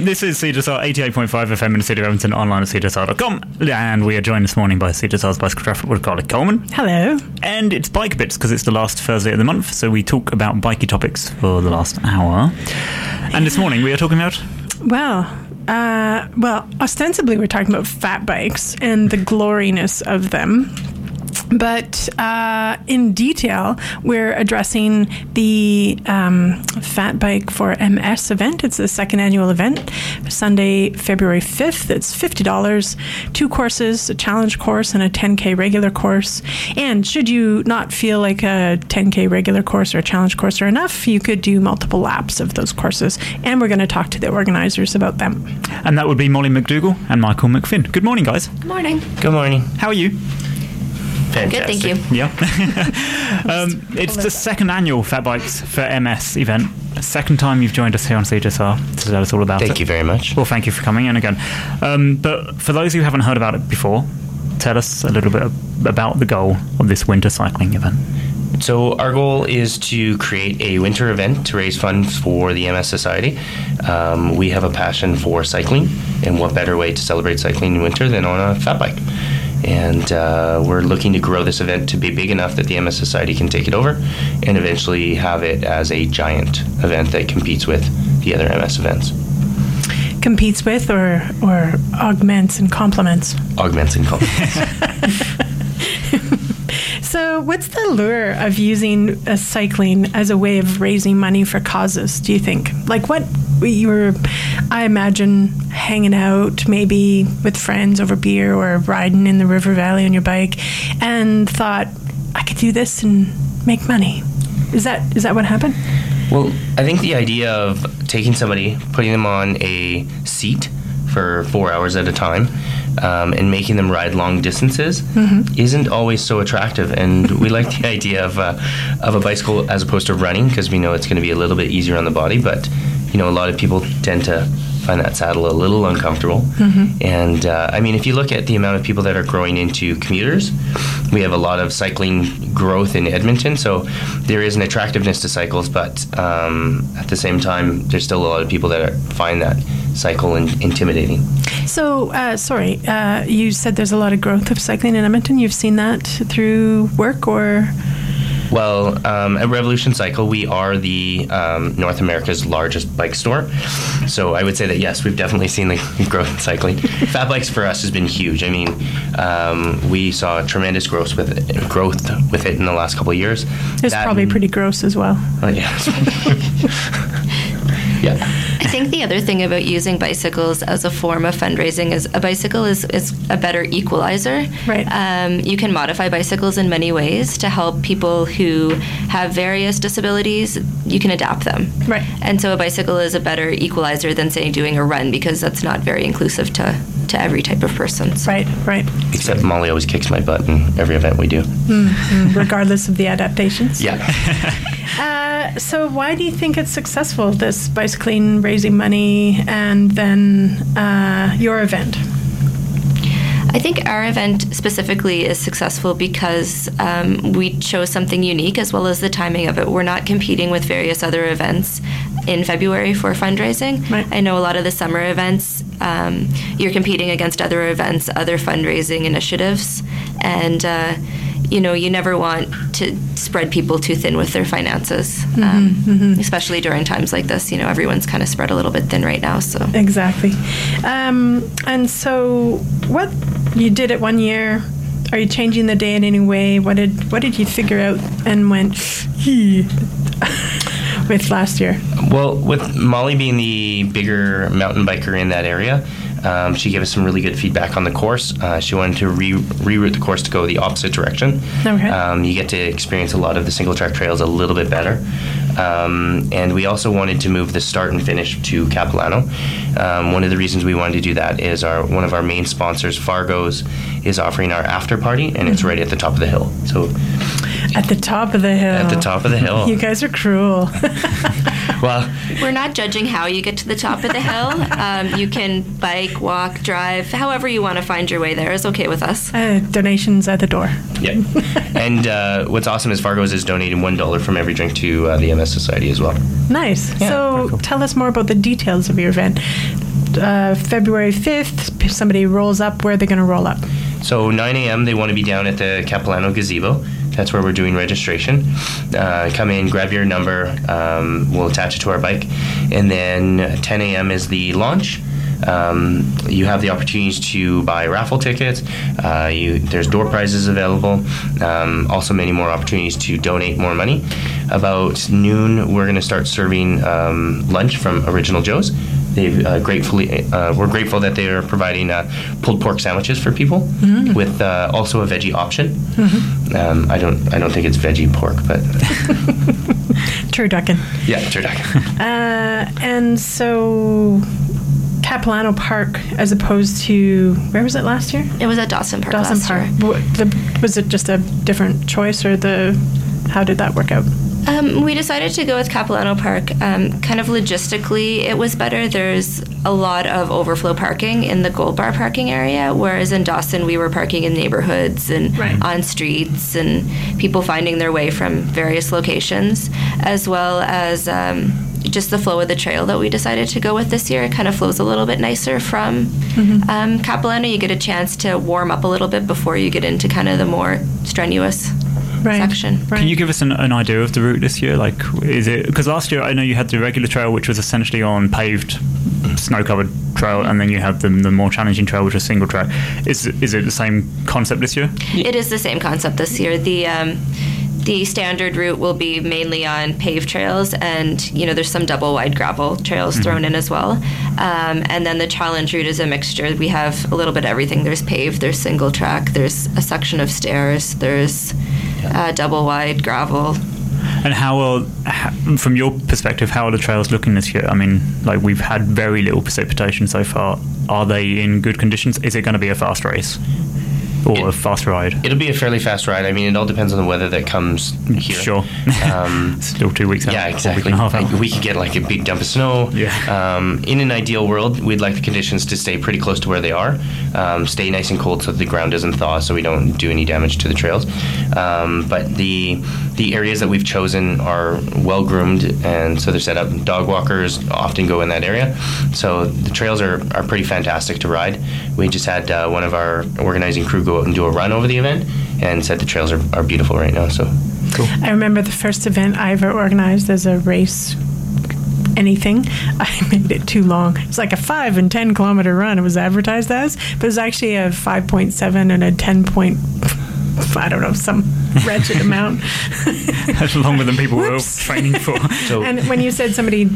This is CJSR 88.5 FM in the city of Edmonton, online at CJSR.com. And we are joined this morning by CJSR's bicycle traffic with Karly Coleman. Hello. And it's Bike Bits because it's the last Thursday of the month, so we talk about bikey topics for the last hour. And this morning we are talking about. Well, uh, well, ostensibly we're talking about fat bikes and the gloriness of them. But uh, in detail, we're addressing the um, Fat Bike for MS event. It's the second annual event, Sunday, February 5th. It's $50, two courses, a challenge course and a 10K regular course. And should you not feel like a 10K regular course or a challenge course are enough, you could do multiple laps of those courses. And we're going to talk to the organizers about them. And that would be Molly MacDougall and Michael MacFynn. Good morning, guys. Good morning. Good morning. How are you? Fantastic. Good, thank you. Yeah. um, it's the second annual Fat Bikes for MS event. Second time you've joined us here on CJSR to tell us all about it. Thank you very much. Well, thank you for coming in again. Um, but for those who haven't heard about it before, tell us a little bit about the goal of this winter cycling event. So, our goal is to create a winter event to raise funds for the MS Society. Um, we have a passion for cycling, and what better way to celebrate cycling in winter than on a fat bike? And uh, we're looking to grow this event to be big enough that the MS Society can take it over and eventually have it as a giant event that competes with the other MS events. Competes with or, or augments and complements? Augments and complements. So, what's the lure of using uh, cycling as a way of raising money for causes? Do you think? Like, what you were, I imagine, hanging out maybe with friends over beer or riding in the river valley on your bike, and thought I could do this and make money. Is that is that what happened? Well, I think the idea of taking somebody, putting them on a seat for four hours at a time, um, and making them ride long distances isn't always so attractive. And we like the idea of uh, of a bicycle as opposed to running because we know it's going to be a little bit easier on the body. But you know, a lot of people tend to find that saddle a little uncomfortable. And uh, I mean, if you look at the amount of people that are growing into commuters, we have a lot of cycling growth in Edmonton. So there is an attractiveness to cycles, but um, at the same time, there's still a lot of people that are, find that cycle and intimidating. So, uh, sorry, uh, you said there's a lot of growth of cycling in Edmonton. You've seen that through work or? Well, um, at Revolution Cycle, we are the um, North America's largest bike store. So I would say that yes, we've definitely seen the growth in cycling. Fat bikes for us has been huge. I mean, um, we saw tremendous growth with it, growth with it in the last couple of years. It's That probably pretty gross as well. Oh, yeah. yeah. I think the other thing about using bicycles as a form of fundraising is a bicycle is, is a better equalizer. Right. Um, you can modify bicycles in many ways to help people who have various disabilities. You can adapt them. Right. And so a bicycle is a better equalizer than, say, doing a run because that's not very inclusive to, to every type of person. So Right, right. Except Molly always kicks my butt in every event we do. Hmm. Regardless of the adaptations. Yeah. Uh, so, why do you think it's successful, this bicycling raising money and then uh, your event? I think our event specifically is successful because um, we chose something unique as well as the timing of it. We're not competing with various other events in February for fundraising. Right. I know a lot of the summer events, um, you're competing against other events, other fundraising initiatives, and uh, you know, you never want to spread people too thin with their finances, um, especially during times like this. You know, everyone's kind of spread a little bit thin right now, so. Exactly. Um, and so, what you did it one year? Are you changing the day in any way? What did what did you figure out and went "Hee," with last year? Well, with Molly being the bigger mountain biker in that area, um, she gave us some really good feedback on the course. Uh, she wanted to re- reroute the course to go the opposite direction. Okay. Um, you get to experience a lot of the single track trails a little bit better. Um, and we also wanted to move the start and finish to Capilano. Um, one of the reasons we wanted to do that is our one of our main sponsors, Fargo's, is offering our after party, and it's right at the top of the hill. So At the top of the hill. at the top of the hill. You guys are cruel. well, We're not judging how you get to the top of the hill. Um, you can bike, walk, drive, however you want to find your way there is okay with us. uh, donations at the door. Yeah. and uh, what's awesome is Fargo's is donating one dollar from every drink to uh, the MS Society as well. Nice. Yeah, so cool. tell us more about the details of your event. uh, February 5th, if somebody rolls up, where are they going to roll up? So 9 a.m. they want to be down at the Capilano Gazebo. That's where we're doing registration. Uh, come in, grab your number. Um, we'll attach it to our bike, and then 10 a.m. is the launch. Um, you have the opportunities to buy raffle tickets. Uh, you, there's door prizes available. Um, also, many more opportunities to donate more money. About noon, we're going to start serving um, lunch from Original Joe's. They've uh, gratefully uh, we're grateful that they are providing uh, pulled pork sandwiches for people with uh, also a veggie option. Um, I don't I don't think it's veggie pork, but Turducken. yeah, turducken. Uh, and so Capilano Park, as opposed to, where was it last year? It was at Dawson Park Dawson last Park. year. What- the- Was it just a different choice or the, how did that work out? Um, we decided to go with Capilano Park. Um, kind of logistically, it was better. There's a lot of overflow parking in the Gold Bar parking area, whereas in Dawson, we were parking in neighborhoods and Right. on streets and people finding their way from various locations, as well as um, just the flow of the trail that we decided to go with this year. It kind of flows a little bit nicer from um, Capilano. You get a chance to warm up a little bit before you get into kind of the more strenuous Right. section. Right. Can you give us an, an idea of the route this year? Like, is it because last year I know you had the regular trail, which was essentially on paved, snow-covered trail, and then you had the, the more challenging trail, which was single track. Is is it the same concept this year? It is the same concept this year. The um, the standard route will be mainly on paved trails, and you know there's some double wide gravel trails thrown in as well. Um, and then the challenge route is a mixture. We have a little bit of everything. There's paved, there's single track, there's a section of stairs, there's uh, double wide gravel. And how ha- from your perspective, how are the trails looking this year? I mean, like we've had very little precipitation so far. Are they in good conditions? Is it going to be a fast race or a fast ride? It'll be a fairly fast ride. I mean, it all depends on the weather that comes here. Sure. Um, Still two weeks out. Yeah, week exactly. and a half out. We could get like a big dump of snow. Yeah. Um, in an ideal world, we'd like the conditions to stay pretty close to where they are. Um, stay nice and cold so the ground doesn't thaw, so we don't do any damage to the trails. Um, but the the areas that we've chosen are well groomed, and so they're set up. Dog walkers often go in that area, so the trails are, are pretty fantastic to ride. We just had uh, one of our organizing crew go out and do a run over the event, and said the trails are, are beautiful right now. So. cool. I remember the first event I ever organized as a race anything. I made it too long. It's like a five and ten kilometer run. It was advertised as, but it was actually a five point seven and a ten point. I don't know some wretched amount. That's longer than people were training for. So And when you said somebody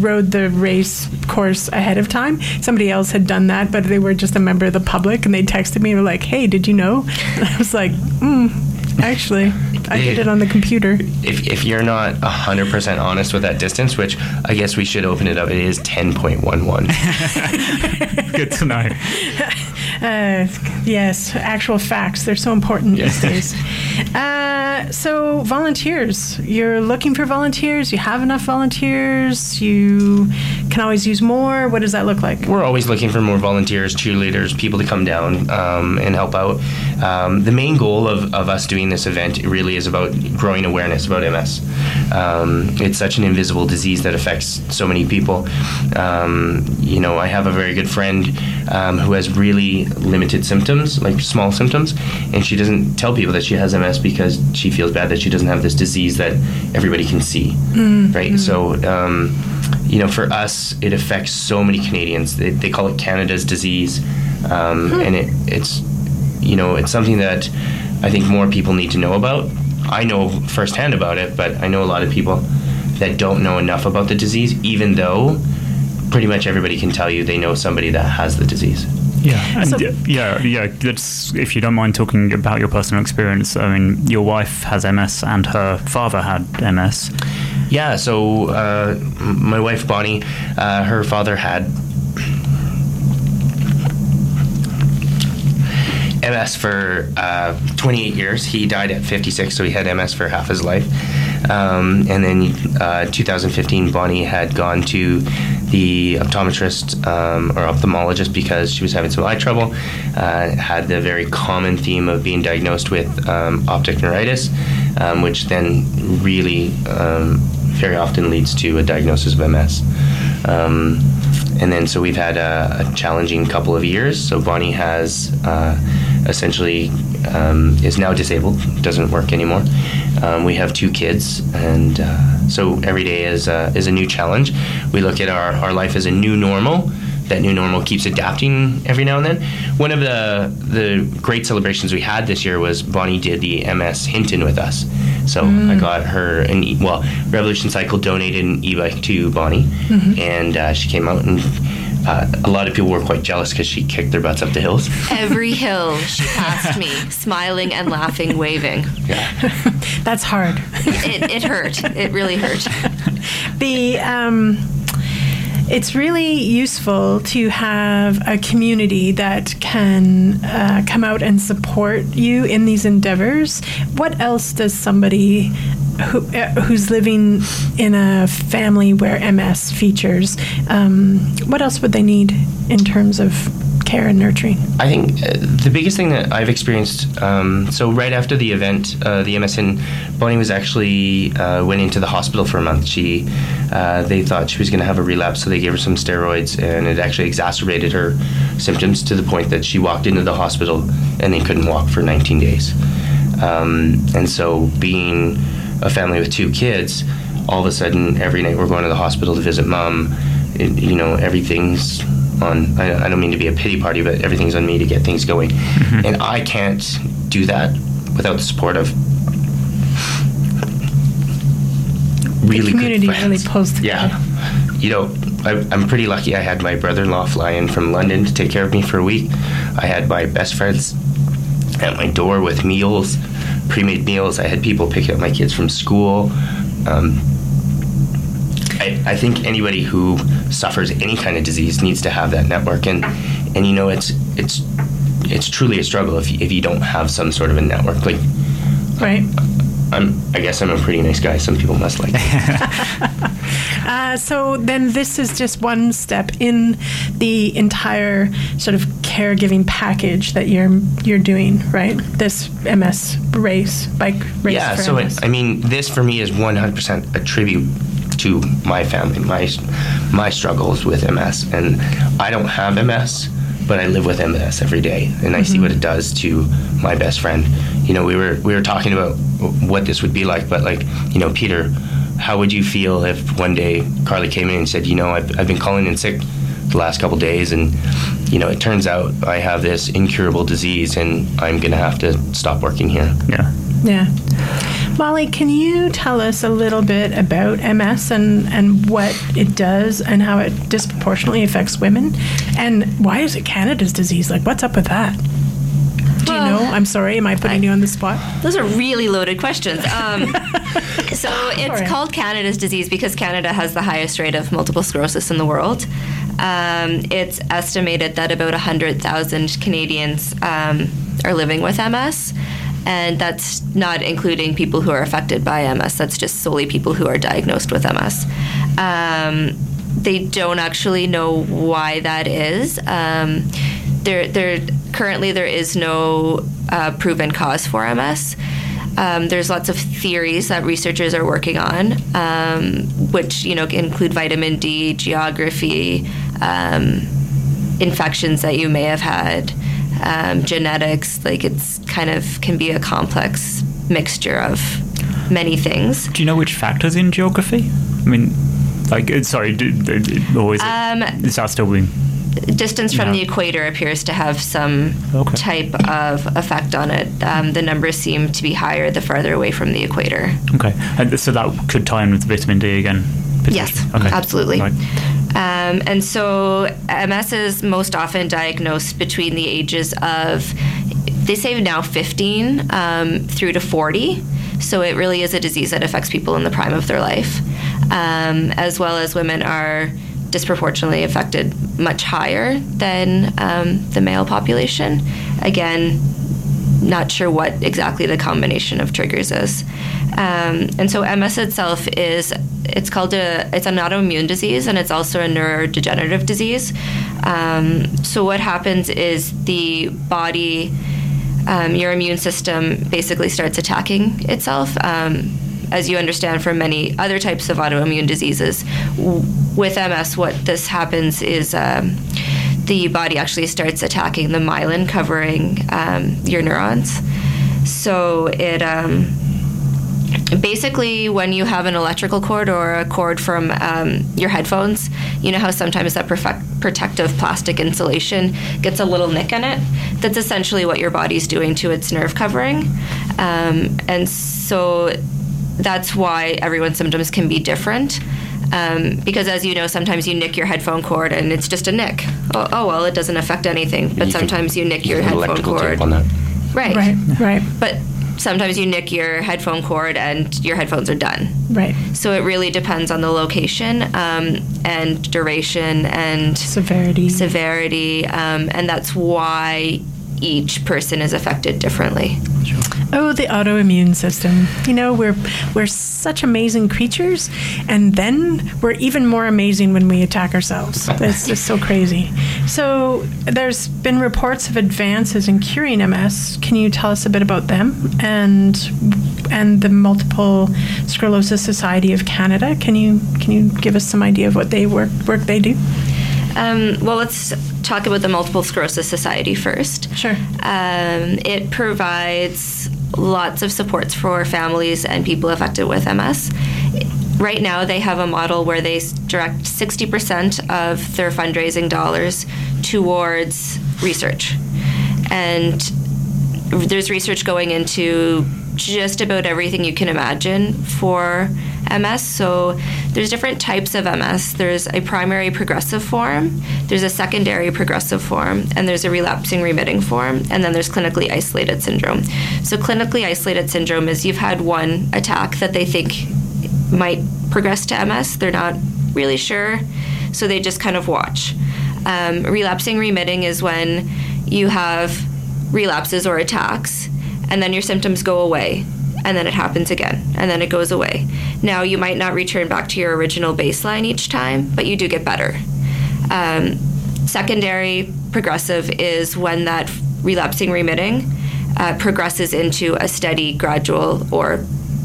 rode the race course ahead of time, somebody else had done that, but they were just a member of the public, and they texted me and were like, "Hey, did you know?" And I was like, mm, "Actually, I did it on the computer." if, if you're not 100% honest with that distance, which I guess we should open it up, it is 10.11. Good to know. Uh, yes, actual facts. They're so important these days. Uh, so, volunteers. You're looking for volunteers. You have enough volunteers. You can always use more. What does that look like? We're always looking for more volunteers, cheerleaders, people to come down um, and help out. Um, the main goal of, of us doing this event really is about growing awareness about MS. Um, it's such an invisible disease that affects so many people. Um, you know, I have a very good friend um, who has really limited symptoms, like small symptoms, and she doesn't tell people that she has MS because she feels bad that she doesn't have this disease that everybody can see. Right? So, um, you know, for us, it affects so many Canadians. They, they call it Canada's disease, um, and it, it's, you know, it's something that I think more people need to know about. I know firsthand about it, but I know a lot of people that don't know enough about the disease, even though pretty much everybody can tell you they know somebody that has the disease. Yeah, and So- yeah, yeah. That's if you don't mind talking about your personal experience. I mean, your wife has MS and her father had MS. Yeah, so uh, my wife Bonnie, uh, her father had MS for uh, 28 years. He died at 56, so he had MS for half his life. Um, and then uh, 2015, Bonnie had gone to the optometrist um, or ophthalmologist because she was having some eye trouble. Uh, had the very common theme of being diagnosed with um, optic neuritis, um, which then really um, very often leads to a diagnosis of MS. Um, and then so we've had a, a challenging couple of years. So Bonnie has uh, essentially um, is now disabled, doesn't work anymore. Um, we have two kids, and uh, so every day is a, is a new challenge. We look at our, our life as a new normal. That new normal keeps adapting every now and then. One of the the great celebrations we had this year was Bonnie did the MS Hinton with us. So I got her an e- well, Revolution Cycle donated an e-bike to Bonnie, and uh, she came out and uh, a lot of people were quite jealous because she kicked their butts up the hills. Every hill she passed me, smiling and laughing, waving. Yeah. That's hard. It, it hurt. It really hurt. the um, it's really useful to have a community that can uh, come out and support you in these endeavors. What else does somebody who, uh, who's living in a family where MS features, um, what else would they need in terms of care and nurturing? I think uh, the biggest thing that I've experienced. Um, so right after the event, uh, the MSN, Bonnie was actually uh, went into the hospital for a month. She, uh, they thought she was going to have a relapse, so they gave her some steroids, and it actually exacerbated her symptoms to the point that she walked into the hospital and they couldn't walk for 19 days. Um, and so, being a family with two kids, all of a sudden, every night we're going to the hospital to visit mom. It, you know, everything's on. I, I don't mean to be a pity party, but everything's on me to get things going, mm-hmm. and I can't do that without the support of really the community good friends. really pulls together. Yeah. You know, I, I'm pretty lucky. I had my brother in law fly in from London to take care of me for a week. I had my best friends at my door with meals, pre made meals. I had people pick up my kids from school. Um, I, I think anybody who suffers any kind of disease needs to have that network. And, and you know, it's, it's, it's truly a struggle if you, if you don't have some sort of a network. Like, Right. I'm, I guess I'm a pretty nice guy. Some people must like. me. Uh, so then this is just one step in the entire sort of caregiving package that you're you're doing, right? This MS race, bike race yeah for so it, i mean this for me is 100% a tribute to my family my my struggles with ms and i don't have ms but i live with ms every day and i see mm-hmm. what it does to my best friend. You know we were we were talking about what this would be like but like you know peter how would you feel if one day Karly came in and said you know i've, I've been calling in sick the last couple days and you know it turns out i have this incurable disease and i'm going to have to stop working here Yeah. yeah. Molly, can you tell us a little bit about MS and, and what it does and how it disproportionately affects women? And why is it Canada's disease? Like, what's up with that? Do you know? I'm sorry, am I putting you on the spot? Those are really loaded questions. Um, so it's Sorry. called Canada's disease because Canada has the highest rate of multiple sclerosis in the world. Um, it's estimated that about 100,000 Canadians um, are living with MS. And that's not including people who are affected by MS. That's just solely people who are diagnosed with MS. Um, they don't actually know why that is. Um, there, there currently there is no uh, proven cause for MS. Um, there's lots of theories that researchers are working on, um, which you know include vitamin D, geography, um, infections that you may have had, um, genetics. Like it's kind of can be a complex mixture of many things. Do you know which factors in geography? I mean, like, uh, sorry, do, do, do- or is, it, Um, is that still being. distance from Yeah. the equator appears to have some Okay. type of effect on it. Um, the numbers seem to be higher the farther away from the equator. Okay. And so that could tie in with vitamin D again? Yes. Okay. absolutely. Right. Um, and so MS is most often diagnosed between the ages of, they say now 15 um, through to 40. So it really is a disease that affects people in the prime of their life, um, as well as women are disproportionately affected much higher than um, the male population. Again, not sure what exactly the combination of triggers is. Um, and so MS itself is it's called a it's an autoimmune disease and it's also a neurodegenerative disease. Um, so what happens is the body, um, your immune system basically starts attacking itself. Um, as you understand from many other types of autoimmune diseases, with MS, what this happens is um, the body actually starts attacking the myelin covering um, your neurons. So it. Um, basically when you have an electrical cord or a cord from um, your headphones you know how sometimes that perfect, protective plastic insulation gets a little nick in it that's essentially what your body's doing to its nerve covering um, and so that's why everyone's symptoms can be different um, because as you know sometimes you nick your headphone cord and it's just a nick oh, oh well it doesn't affect anything but You can- sometimes you nick you your headphone electrical cord tape on that. right Right, right, but sometimes you nick your headphone cord and your headphones are done. right. So it really depends on the location um, and duration and Severity. severity, um, and that's why each person is affected differently. Oh, the autoimmune system. You know, we're we're such amazing creatures, and then we're even more amazing when we attack ourselves. It's just so crazy. So, there's been reports of advances in curing MS. Can you tell us a bit about them and and the Multiple Sclerosis Society of Canada? Can you can you give us some idea of what they work work they do? Um, well, let's talk about the Multiple Sclerosis Society first. Sure. Um, it provides lots of supports for families and people affected with MS. Right now, they have a model where they direct 60% of their fundraising dollars towards research. And there's research going into just about everything you can imagine for MS. So there's different types of MS. There's a primary progressive form, there's a secondary progressive form, and there's a relapsing remitting form, and then there's clinically isolated syndrome. So clinically isolated syndrome is you've had one attack that they think might progress to MS. They're not really sure, so they just kind of watch. Um, relapsing remitting is when you have relapses or attacks, and then your symptoms go away, and then it happens again, and then it goes away. Now, you might not return back to your original baseline each time, but you do get better. Um, secondary progressive is when that relapsing remitting uh, progresses into a steady, gradual, or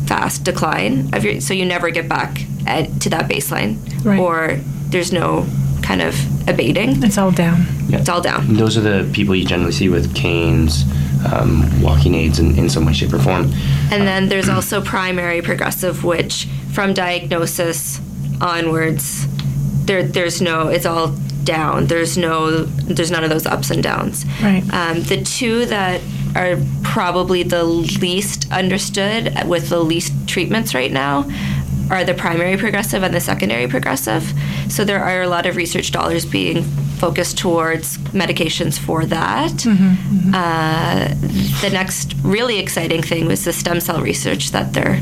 fast decline of your. So you never get back at, to that baseline, Right. or there's no kind of abating. It's all down. Yeah. It's all down. And those are the people you generally see with canes, um, walking aids in, in some way, shape, or form. And then there's also primary progressive, which from diagnosis onwards, there there's no it's all down. There's no there's none of those ups and downs. Right. Um, the two that are probably the least understood with the least treatments right now are the primary progressive and the secondary progressive. So there are a lot of research dollars being focused towards medications for that. Uh, the next really exciting thing was the stem cell research that they're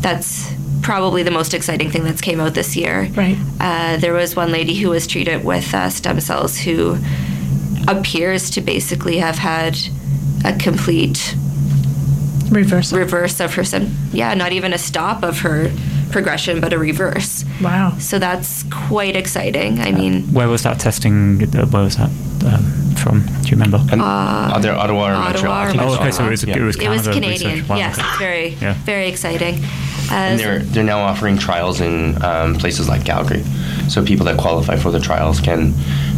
that's probably the most exciting thing that's came out this year. Right. Uh, there was one lady who was treated with uh, stem cells who appears to basically have had a complete Reversal. reverse of her sim- yeah not even a stop of her progression but a reverse wow. so that's quite exciting i mean Where was that testing? uh, Where was that um, from? Do you remember? And other Ottawa or Ottawa Montreal. I or think oh, it's okay. So it was, Yeah. it was it Canada was canadian. Wow, yes okay. it's very Yeah. very exciting uh, And they're they're now offering trials in um, places like Calgary, so people that qualify for the trials can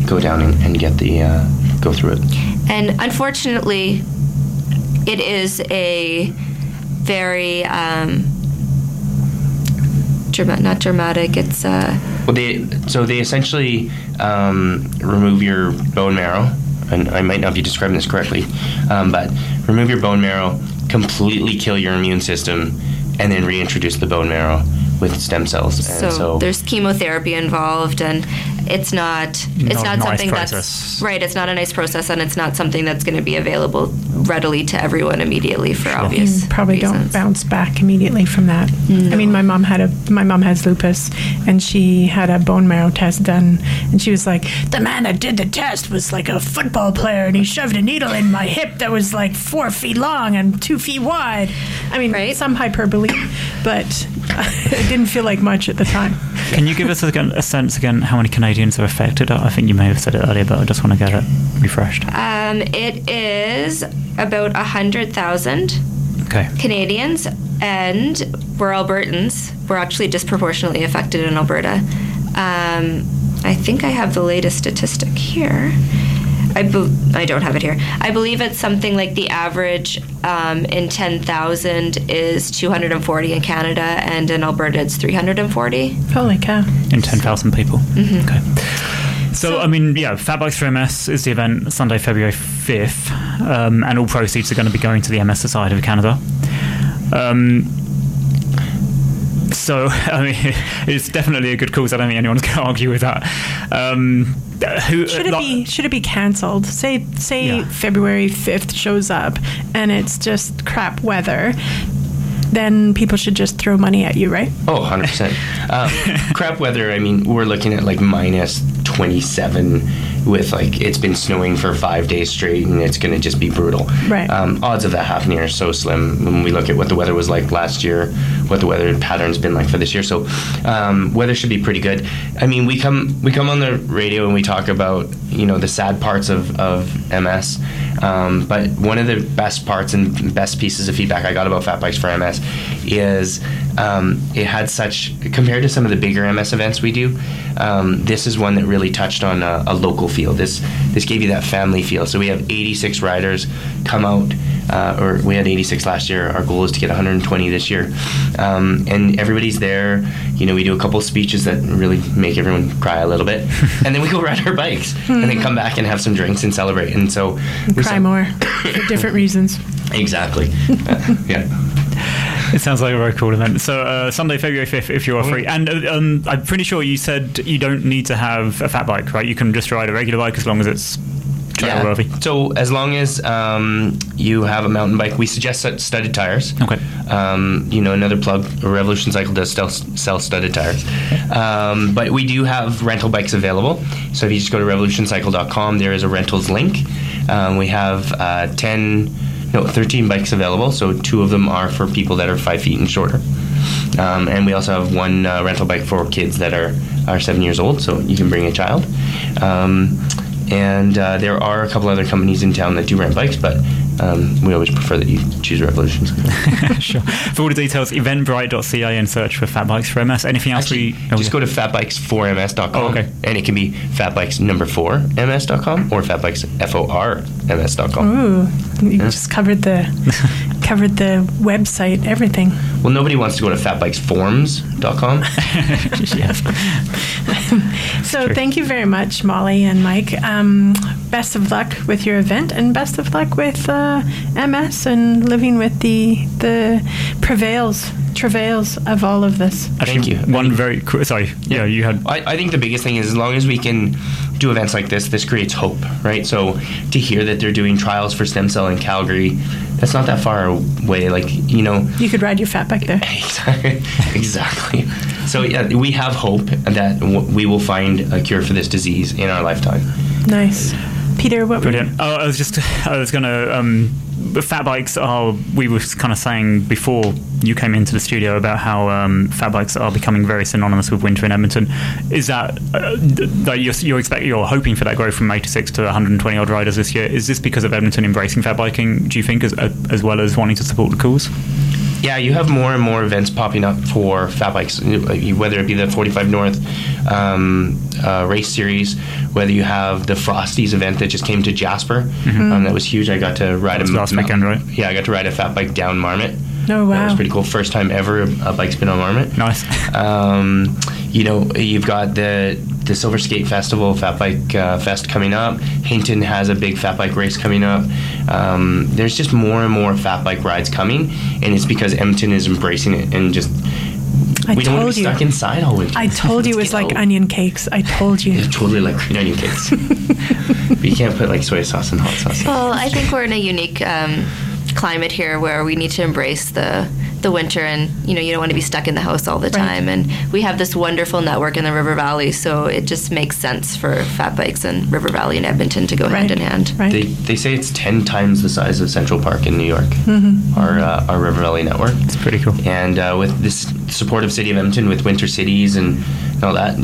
go down and, and get the uh, go through it. And unfortunately, it is a very um, drama- not dramatic. It's uh, Well, they so they essentially um, remove your bone marrow, and I might not be describing this correctly, um, but remove your bone marrow, completely kill your immune system, and then reintroduce the bone marrow with stem cells. And so, so, there's chemotherapy involved, and it's not it's Not not, a nice something that's right. It's not a nice process, and it's not something that's going to be available readily to everyone immediately for obvious You probably don't bounce back immediately from that. Mm. I mean, my mom had a my mom has lupus, and she had a bone marrow test done, and she was like, the man that did the test was like a football player, and he shoved a needle in my hip that was like four feet long and two feet wide. I mean, Right. some hyperbole, but it didn't feel like much at the time. Can you give us again a sense again how many Canadians are affected? I think you may have said it earlier, but I just want to get it refreshed. Um, it is about a hundred thousand Okay. Canadians, and we're Albertans. We're actually disproportionately affected in Alberta. Um, I think I have the latest statistic here. I, be- I don't have it here. I believe it's something like the average um, in 10,000 is 240 in Canada, and in Alberta it's 340. Holy cow. in 10,000 people. Mm-hmm. Okay. So, I mean, yeah, Fat Bikes for MS is the event Sunday, February 5th, um, and all proceeds are going to be going to the MS Society of Canada. Um, so, I mean, it's definitely a good cause. I don't think anyone's going to argue with that. Um, who, Should it like- be should it be cancelled? Say say Yeah. February fifth shows up and it's just crap weather. Then people should just throw money at you, right? Oh, 100%. Um, crap weather, I mean, we're looking at like minus 27 with like, it's been snowing for five days straight and it's going to just be brutal. Right. Um, odds of that happening are so slim when we look at what the weather was like last year, what the weather pattern's been like for this year. So, um, weather should be pretty good. I mean, we come we come on the radio and we talk about you know the sad parts of of MS, um, but one of the best parts and best pieces of feedback I got about Fat Bikes for MS is um, it had such compared to some of the bigger MS events we do. Um, this is one that really touched on a, a local feel. This this gave you that family feel. So we have 86 riders come out, uh, or we had 86 last year. Our goal is to get 120 this year, um, and everybody's there. You know, we do a couple speeches that really make everyone cry a little bit, and then we go ride our bikes, and then come back and have some drinks and celebrate. And so we Cry saw- more for different reasons. Exactly. Uh, yeah. It sounds like a very cool event. So uh, Sunday, February fifth, if you are free, and uh, um, I'm pretty sure you said you don't need to have a fat bike, right? You can just ride a regular bike as long as it's trail Yeah. worthy. So as long as um, you have a mountain bike, we suggest studded tires. Okay. Um, you know, another plug, Revolution Cycle does sell, sell studded tires. Um, but we do have rental bikes available. So if you just go to revolutioncycle.com, there is a rentals link. Um, we have uh, 10, no, 13 bikes available. So two of them are for people that are five feet and shorter. Um, and we also have one uh, rental bike for kids that are, are seven years old, so you can bring a child. Um, and uh, there are a couple other companies in town that do rent bikes, but um, we always prefer that you choose Revolutions. sure. For all the details, eventbrite.ca and search for Fat Bikes for MS. Anything else Actually, we oh, just yeah. go to fatbikes4ms.com. Oh, okay. And it can be fatbikes number four ms.com or fatbikes f-o-r ms.com. Ooh, you just covered the covered the website, everything. Well, nobody wants to go to fatbikesforms.com. yes. So True. thank you very much, Molly and Mike. Um, best of luck with your event, and best of luck with uh, MS and living with the the prevails travails of all of this. Thank you. One very qu- sorry. Yeah, you had. I, I think the biggest thing is as long as we can do events like this, this creates hope, right? So to hear that they're doing trials for stem cell in Calgary, that's not that far away. Like, you know, You could ride your fat bike there. exactly. So yeah, we have hope that w- we will find a cure for this disease in our lifetime. Nice, Peter. What? Brilliant. Oh, I was just, I was going to. Um, fat bikes are. We were kind of saying before you came into the studio about how um, fat bikes are becoming very synonymous with winter in Edmonton. Is that uh, that you're, you're expect you're hoping for that growth from 86 to 120 odd riders this year? Is this because of Edmonton embracing fat biking? Do you think, as as well as wanting to support the cause? Yeah, you have more and more events popping up for fat bikes, whether it be the 45 North um, uh, race series, whether you have the Frosties event that just came to Jasper. Um, that was huge. I got to ride That's a last weekend, right? Yeah, I got to ride a fat bike down Marmot. Oh, wow, That was pretty cool. First time ever a bike's been on Marmot. Nice. Um, you know, you've got the the Silver Skate Festival, Fat Bike uh, Fest coming up. Hinton has a big fat bike race coming up. Um, there's just more and more fat bike rides coming, and it's because Edmonton is embracing it and just I we don't want to told be you. stuck inside all winter. I told you it was like out. onion cakes. I told you. It's totally like green onion cakes. but you can't put like soy sauce and hot sauce. Well, I think we're in a unique um, climate here where we need to embrace the the winter, and you know, you don't want to be stuck in the house all the time. And we have this wonderful network in the River Valley, so it just makes sense for fat bikes and River Valley and Edmonton to go hand in hand. Right. They, they say it's 10 times the size of Central Park in New York, Mm-hmm. our, uh, our River Valley network. It's pretty cool. and uh, with this supportive City of Edmonton with winter cities and all that,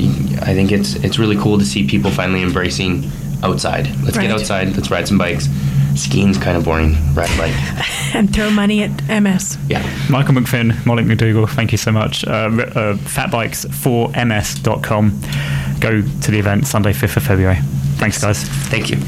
I think it's it's really cool to see people finally embracing outside. Let's Right. get outside. Let's ride some bikes. Skiing's kind of boring. Ride a bike. and throw money at MS. Yeah. Michael MacFynn, Molly MacDougall, thank you so much. Uh, uh, fatbikes4ms.com. Go to the event Sunday, 5th of February. Thanks, guys. Thank you.